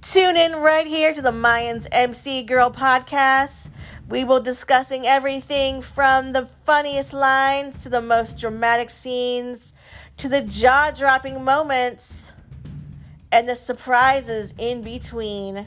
Tune in right here to the Mayans MC Girl podcast. We will discussing everything from the funniest lines to the most dramatic scenes to the jaw-dropping moments and the surprises in between.